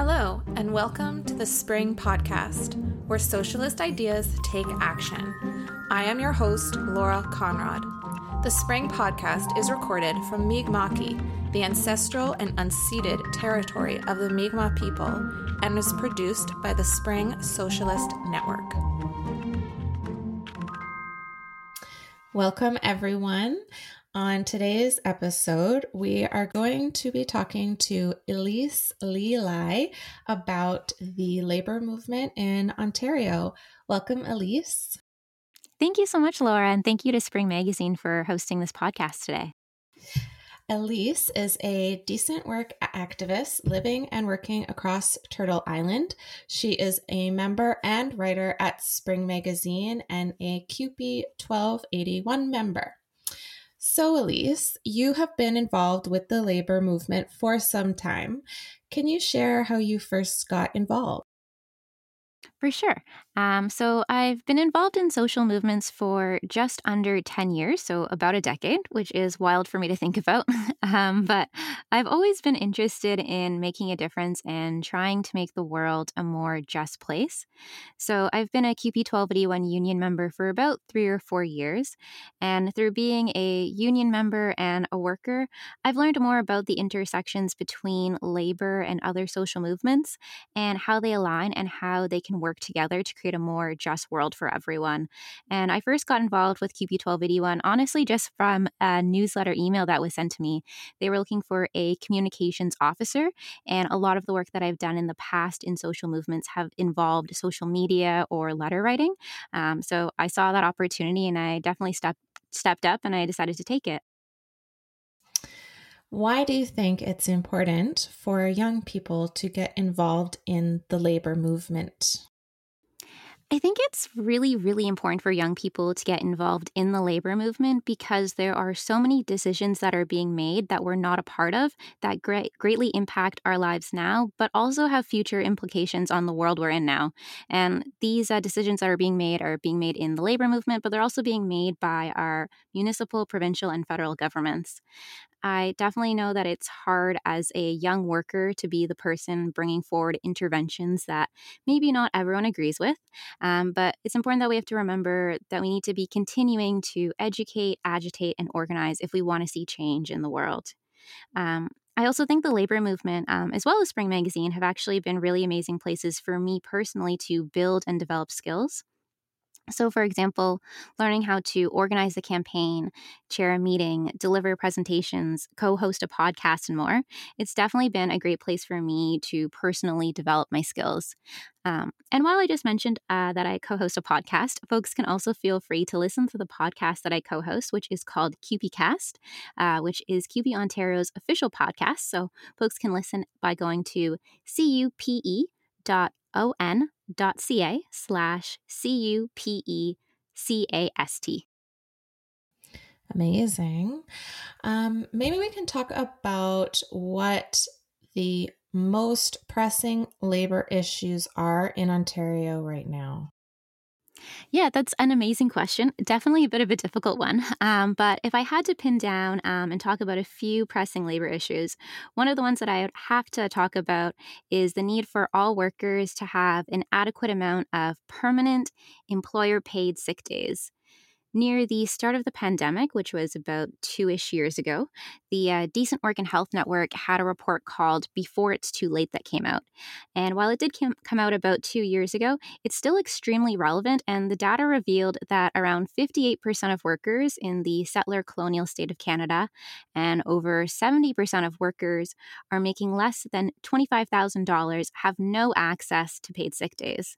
Hello, and welcome to the Spring Podcast, where socialist ideas take action. I am your host, Laura Conrad. The Spring Podcast is recorded from Mi'kma'ki, the ancestral and unceded territory of the Mi'kmaq people, and is produced by the Spring Socialist Network. Welcome, everyone. On today's episode, we are going to be talking to Elise Lee about the labor movement in Ontario. Welcome, Elise. Thank you so much, Laura, and thank you to Spring Magazine for hosting this podcast today. Elise is a decent work activist living and working across Turtle Island. She is a member and writer at Spring Magazine and a CUPE 1281 member. So, Elise, you have been involved with the labor movement for some time. Can you share how you first got involved? For sure. Um, so I've been involved in social movements for just under 10 years, so about a decade, which is wild for me to think about. um, but I've always been interested in making a difference and trying to make the world a more just place. So I've been a CUPE 1281 union member for about three or four years. And through being a union member and a worker, I've learned more about the intersections between labor and other social movements and how they align and how they can work together to create a more just world for everyone. And I first got involved with CUPE 1281, honestly, just from a newsletter email that was sent to me. They were looking for a communications officer, and a lot of the work that I've done in the past in social movements have involved social media or letter writing. Um, so I saw that opportunity, and I definitely stepped stepped up, and I decided to take it. Why do you think it's important for young people to get involved in the labor movement? I think it's really, really important for young people to get involved in the labor movement because there are so many decisions that are being made that we're not a part of that great, greatly impact our lives now, but also have future implications on the world we're in now. And these uh, decisions that are being made are being made in the labor movement, but they're also being made by our municipal, provincial, and federal governments. I definitely know that it's hard as a young worker to be the person bringing forward interventions that maybe not everyone agrees with. Um, but it's important that we have to remember that we need to be continuing to educate, agitate, and organize if we want to see change in the world. Um, I also think the labor movement, um, as well as Spring Magazine, have actually been really amazing places for me personally to build and develop skills. So, for example, learning how to organize a campaign, chair a meeting, deliver presentations, co host a podcast, and more, it's definitely been a great place for me to personally develop my skills. Um, and while I just mentioned uh, that I co host a podcast, folks can also feel free to listen to the podcast that I co host, which is called CUPEcast, uh, which is CUPE Ontario's official podcast. So, folks can listen by going to cupe.on ca slash C-U-P-E-C-A-S-T. Amazing. Um, maybe we can talk about what the most pressing labor issues are in Ontario right now. Yeah, that's an amazing question. Definitely a bit of a difficult one. Um, but if I had to pin down um, and talk about a few pressing labor issues, one of the ones that I would have to talk about is the need for all workers to have an adequate amount of permanent employer paid sick days. Near the start of the pandemic, which was about two ish years ago, the uh, Decent Work and Health Network had a report called Before It's Too Late that came out. And while it did come out about two years ago, it's still extremely relevant. And the data revealed that around 58% of workers in the settler colonial state of Canada and over 70% of workers are making less than $25,000 have no access to paid sick days.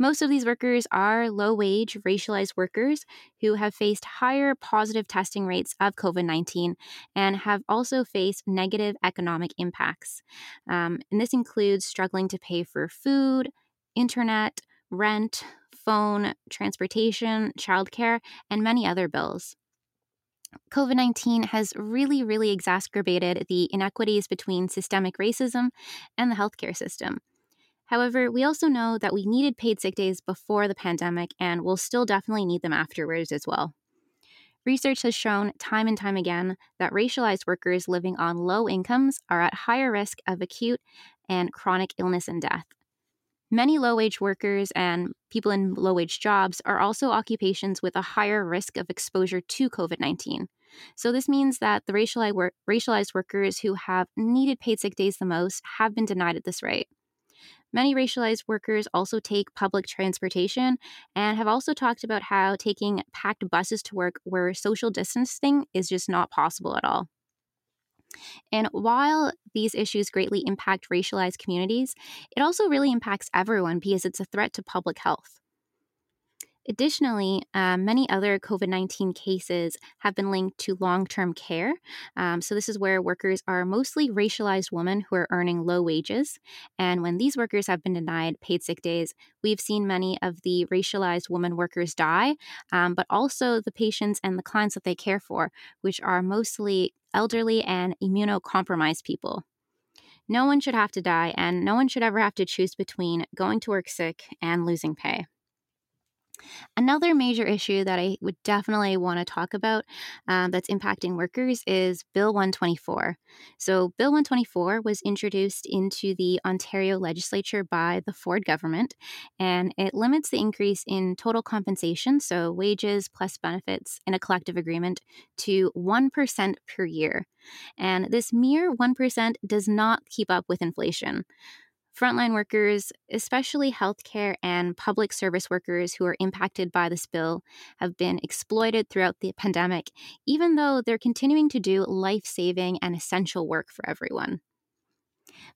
Most of these workers are low wage, racialized workers who have faced higher positive testing rates of COVID 19 and have also faced negative economic impacts. Um, and this includes struggling to pay for food, internet, rent, phone, transportation, childcare, and many other bills. COVID 19 has really, really exacerbated the inequities between systemic racism and the healthcare system. However, we also know that we needed paid sick days before the pandemic and we'll still definitely need them afterwards as well. Research has shown time and time again that racialized workers living on low incomes are at higher risk of acute and chronic illness and death. Many low wage workers and people in low wage jobs are also occupations with a higher risk of exposure to COVID 19. So, this means that the racialized, workers who have needed paid sick days the most have been denied at this rate. Many racialized workers also take public transportation and have also talked about how taking packed buses to work where social distancing is just not possible at all. And while these issues greatly impact racialized communities, it also really impacts everyone because it's a threat to public health. Additionally, uh, many other COVID 19 cases have been linked to long term care. Um, so, this is where workers are mostly racialized women who are earning low wages. And when these workers have been denied paid sick days, we've seen many of the racialized women workers die, um, but also the patients and the clients that they care for, which are mostly elderly and immunocompromised people. No one should have to die, and no one should ever have to choose between going to work sick and losing pay. Another major issue that I would definitely want to talk about um, that's impacting workers is Bill 124. So, Bill 124 was introduced into the Ontario legislature by the Ford government, and it limits the increase in total compensation, so wages plus benefits in a collective agreement, to 1% per year. And this mere 1% does not keep up with inflation. Frontline workers, especially healthcare and public service workers who are impacted by this bill, have been exploited throughout the pandemic, even though they're continuing to do life saving and essential work for everyone.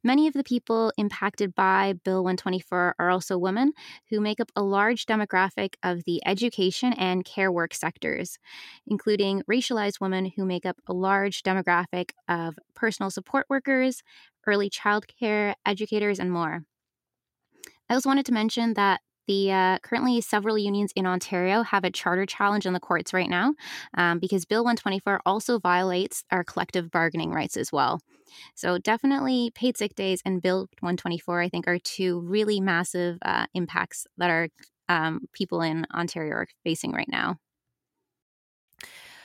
Many of the people impacted by Bill 124 are also women who make up a large demographic of the education and care work sectors, including racialized women who make up a large demographic of personal support workers, early childcare, educators, and more. I also wanted to mention that the uh, currently several unions in Ontario have a charter challenge in the courts right now um, because Bill 124 also violates our collective bargaining rights as well. So definitely paid sick days and Bill 124, I think, are two really massive uh, impacts that our um, people in Ontario are facing right now.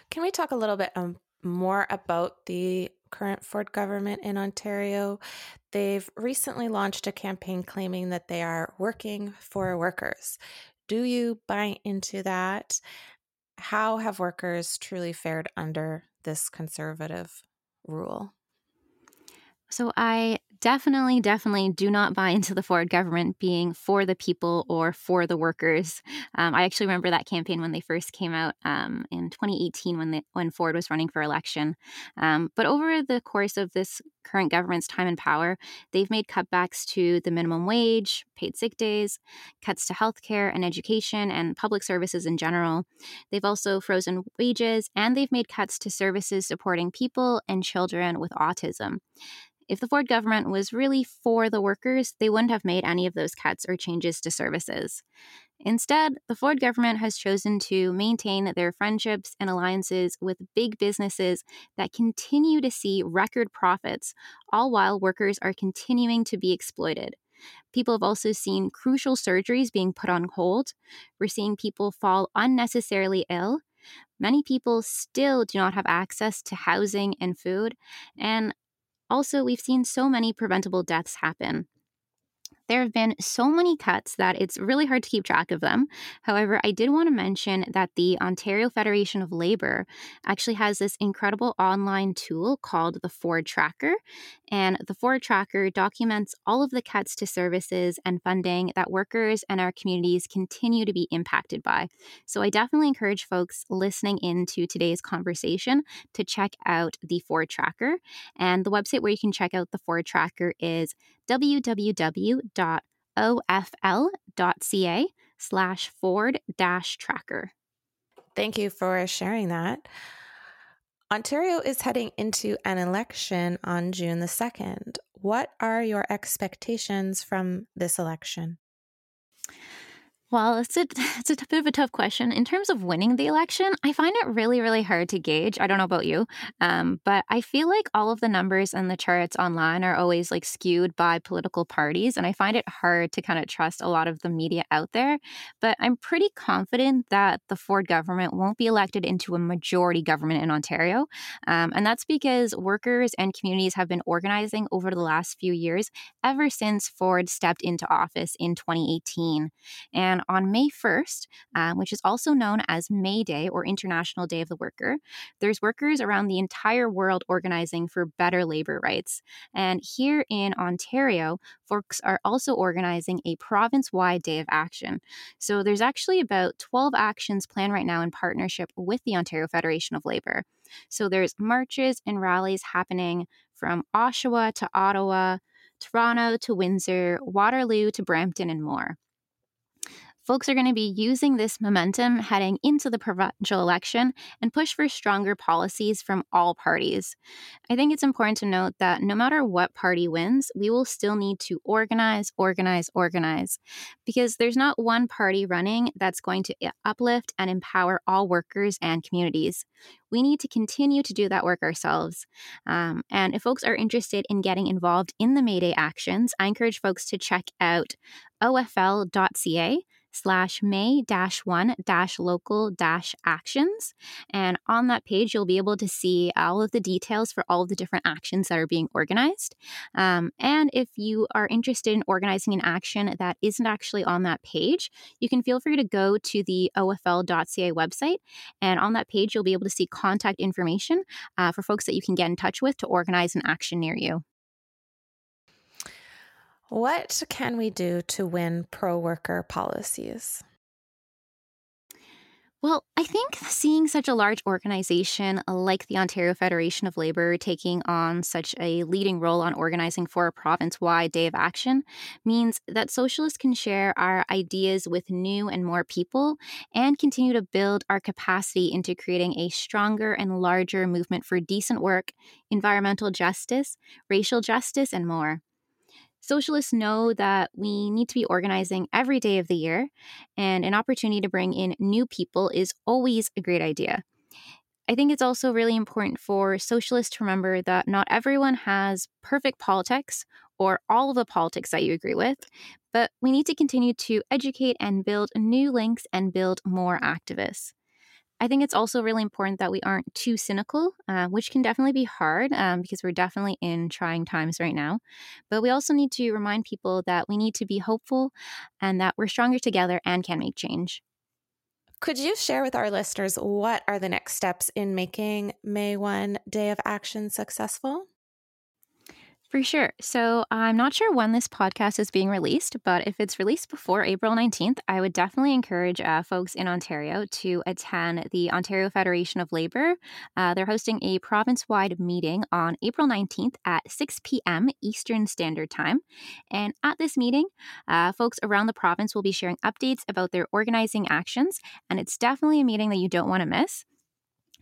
Can we talk a little bit um, more about the current Ford government in Ontario? They've recently launched a campaign claiming that they are working for workers. Do you buy into that? How have workers truly fared under this conservative rule? So I definitely, definitely do not buy into the Ford government being for the people or for the workers. Um, I actually remember that campaign when they first came out um, in 2018 when when Ford was running for election. Um, but over the course of this current government's time in power, they've made cutbacks to the minimum wage, paid sick days, cuts to healthcare and education and public services in general. They've also frozen wages and they've made cuts to services supporting people and children with autism. If the Ford government was really for the workers, they wouldn't have made any of those cuts or changes to services. Instead, the Ford government has chosen to maintain their friendships and alliances with big businesses that continue to see record profits, all while workers are continuing to be exploited. People have also seen crucial surgeries being put on hold. We're seeing people fall unnecessarily ill. Many people still do not have access to housing and food. And also, we've seen so many preventable deaths happen. There have been so many cuts that it's really hard to keep track of them. However, I did want to mention that the Ontario Federation of Labor actually has this incredible online tool called the Ford Tracker. And the Ford Tracker documents all of the cuts to services and funding that workers and our communities continue to be impacted by. So I definitely encourage folks listening into today's conversation to check out the Ford Tracker. And the website where you can check out the Ford Tracker is www.ofl.ca slash Ford dash tracker. Thank you for sharing that. Ontario is heading into an election on June the 2nd. What are your expectations from this election? Well, it's a it's a bit of a tough question. In terms of winning the election, I find it really really hard to gauge. I don't know about you, um, but I feel like all of the numbers and the charts online are always like skewed by political parties, and I find it hard to kind of trust a lot of the media out there. But I'm pretty confident that the Ford government won't be elected into a majority government in Ontario, um, and that's because workers and communities have been organizing over the last few years, ever since Ford stepped into office in 2018, and on May 1st, um, which is also known as May Day or International Day of the Worker, there's workers around the entire world organizing for better labor rights. And here in Ontario, folks are also organizing a province wide day of action. So there's actually about 12 actions planned right now in partnership with the Ontario Federation of Labor. So there's marches and rallies happening from Oshawa to Ottawa, Toronto to Windsor, Waterloo to Brampton, and more folks are going to be using this momentum heading into the provincial election and push for stronger policies from all parties. I think it's important to note that no matter what party wins, we will still need to organize, organize, organize, because there's not one party running that's going to uplift and empower all workers and communities. We need to continue to do that work ourselves. Um, and if folks are interested in getting involved in the May Day actions, I encourage folks to check out ofl.ca slash may dash one dash local dash actions. And on that page, you'll be able to see all of the details for all of the different actions that are being organized. Um, and if you are interested in organizing an action that isn't actually on that page, you can feel free to go to the ofl.ca website. And on that page, you'll be able to see contact information uh, for folks that you can get in touch with to organize an action near you. What can we do to win pro worker policies? Well, I think seeing such a large organization like the Ontario Federation of Labor taking on such a leading role on organizing for a province wide day of action means that socialists can share our ideas with new and more people and continue to build our capacity into creating a stronger and larger movement for decent work, environmental justice, racial justice, and more. Socialists know that we need to be organizing every day of the year, and an opportunity to bring in new people is always a great idea. I think it's also really important for socialists to remember that not everyone has perfect politics or all of the politics that you agree with, but we need to continue to educate and build new links and build more activists. I think it's also really important that we aren't too cynical, uh, which can definitely be hard um, because we're definitely in trying times right now. But we also need to remind people that we need to be hopeful and that we're stronger together and can make change. Could you share with our listeners what are the next steps in making May 1 Day of Action successful? For sure. So I'm not sure when this podcast is being released, but if it's released before April 19th, I would definitely encourage uh, folks in Ontario to attend the Ontario Federation of Labor. Uh, they're hosting a province wide meeting on April 19th at 6 p.m. Eastern Standard Time. And at this meeting, uh, folks around the province will be sharing updates about their organizing actions. And it's definitely a meeting that you don't want to miss.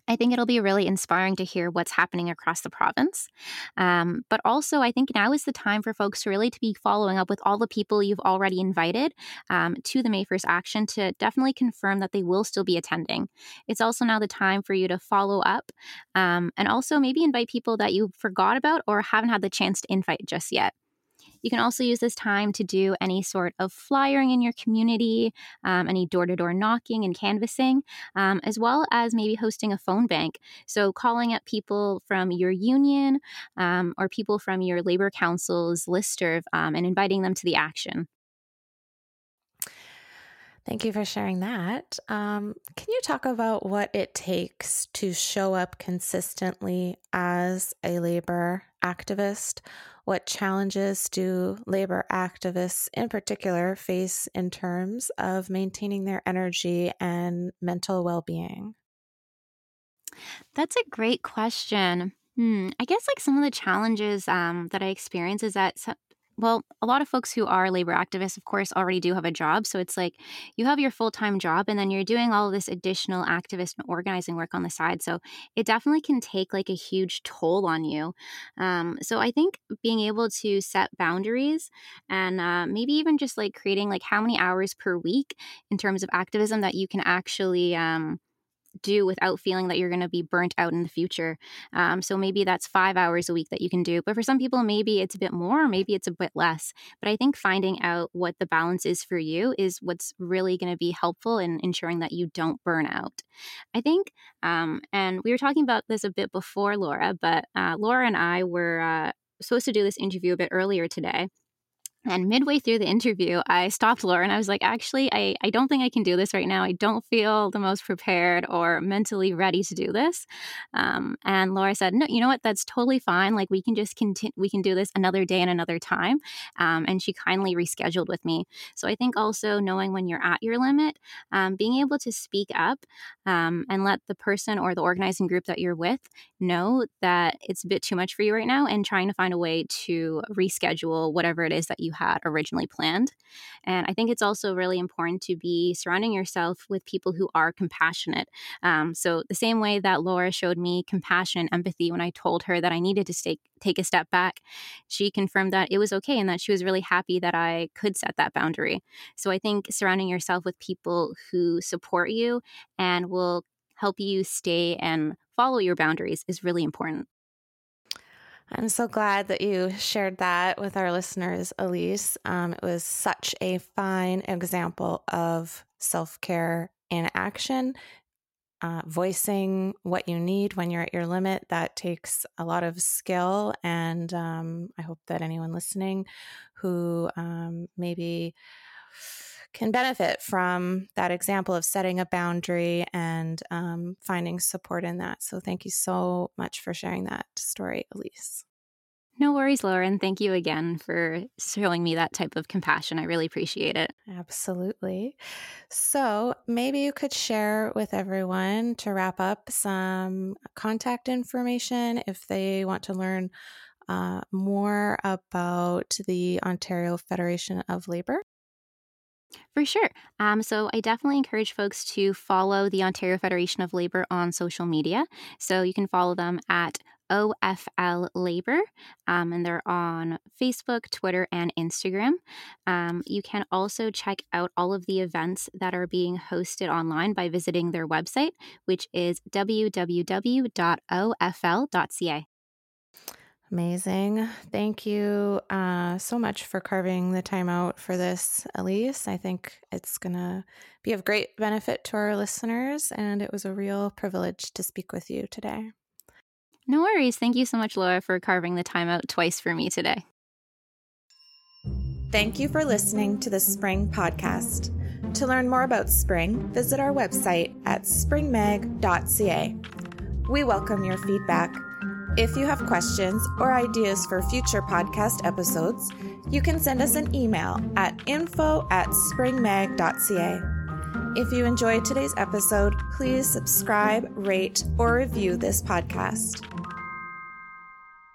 I think it'll be really inspiring to hear what's happening across the province. Um, but also, I think now is the time for folks to really to be following up with all the people you've already invited um, to the May 1st action to definitely confirm that they will still be attending. It's also now the time for you to follow up um, and also maybe invite people that you forgot about or haven't had the chance to invite just yet. You can also use this time to do any sort of flyering in your community, um, any door to door knocking and canvassing, um, as well as maybe hosting a phone bank. So, calling up people from your union um, or people from your labor council's list um, and inviting them to the action. Thank you for sharing that. Um, can you talk about what it takes to show up consistently as a labor activist? What challenges do labor activists in particular face in terms of maintaining their energy and mental well being? That's a great question. Hmm. I guess like some of the challenges um, that I experience is that well, a lot of folks who are labor activists, of course, already do have a job. So it's like you have your full time job and then you're doing all this additional activist and organizing work on the side. So it definitely can take like a huge toll on you. Um, so I think being able to set boundaries and uh, maybe even just like creating like how many hours per week in terms of activism that you can actually. Um, do without feeling that you're going to be burnt out in the future. Um, so maybe that's five hours a week that you can do. But for some people, maybe it's a bit more, maybe it's a bit less. But I think finding out what the balance is for you is what's really going to be helpful in ensuring that you don't burn out. I think, um, and we were talking about this a bit before, Laura, but uh, Laura and I were. Uh, supposed to do this interview a bit earlier today and midway through the interview, I stopped Laura and I was like, actually, I, I don't think I can do this right now. I don't feel the most prepared or mentally ready to do this. Um, and Laura said, no, you know what? That's totally fine. Like we can just continue, we can do this another day and another time. Um, and she kindly rescheduled with me. So I think also knowing when you're at your limit, um, being able to speak up um, and let the person or the organizing group that you're with know that it's a bit too much for you right now and trying to find a way to reschedule whatever it is that you had originally planned. And I think it's also really important to be surrounding yourself with people who are compassionate. Um, so, the same way that Laura showed me compassion and empathy when I told her that I needed to stay, take a step back, she confirmed that it was okay and that she was really happy that I could set that boundary. So, I think surrounding yourself with people who support you and will help you stay and follow your boundaries is really important. I'm so glad that you shared that with our listeners, Elise. Um, it was such a fine example of self care in action. Uh, voicing what you need when you're at your limit that takes a lot of skill and um, i hope that anyone listening who um, maybe can benefit from that example of setting a boundary and um, finding support in that. So, thank you so much for sharing that story, Elise. No worries, Lauren. Thank you again for showing me that type of compassion. I really appreciate it. Absolutely. So, maybe you could share with everyone to wrap up some contact information if they want to learn uh, more about the Ontario Federation of Labor. For sure. Um, so I definitely encourage folks to follow the Ontario Federation of Labor on social media. So you can follow them at OFL Labor, um, and they're on Facebook, Twitter, and Instagram. Um, you can also check out all of the events that are being hosted online by visiting their website, which is www.ofl.ca. Amazing. Thank you uh, so much for carving the time out for this, Elise. I think it's going to be of great benefit to our listeners, and it was a real privilege to speak with you today. No worries. Thank you so much, Laura, for carving the time out twice for me today. Thank you for listening to the Spring Podcast. To learn more about Spring, visit our website at springmag.ca. We welcome your feedback if you have questions or ideas for future podcast episodes, you can send us an email at info at springmag.ca. If you enjoyed today's episode, please subscribe, rate, or review this podcast.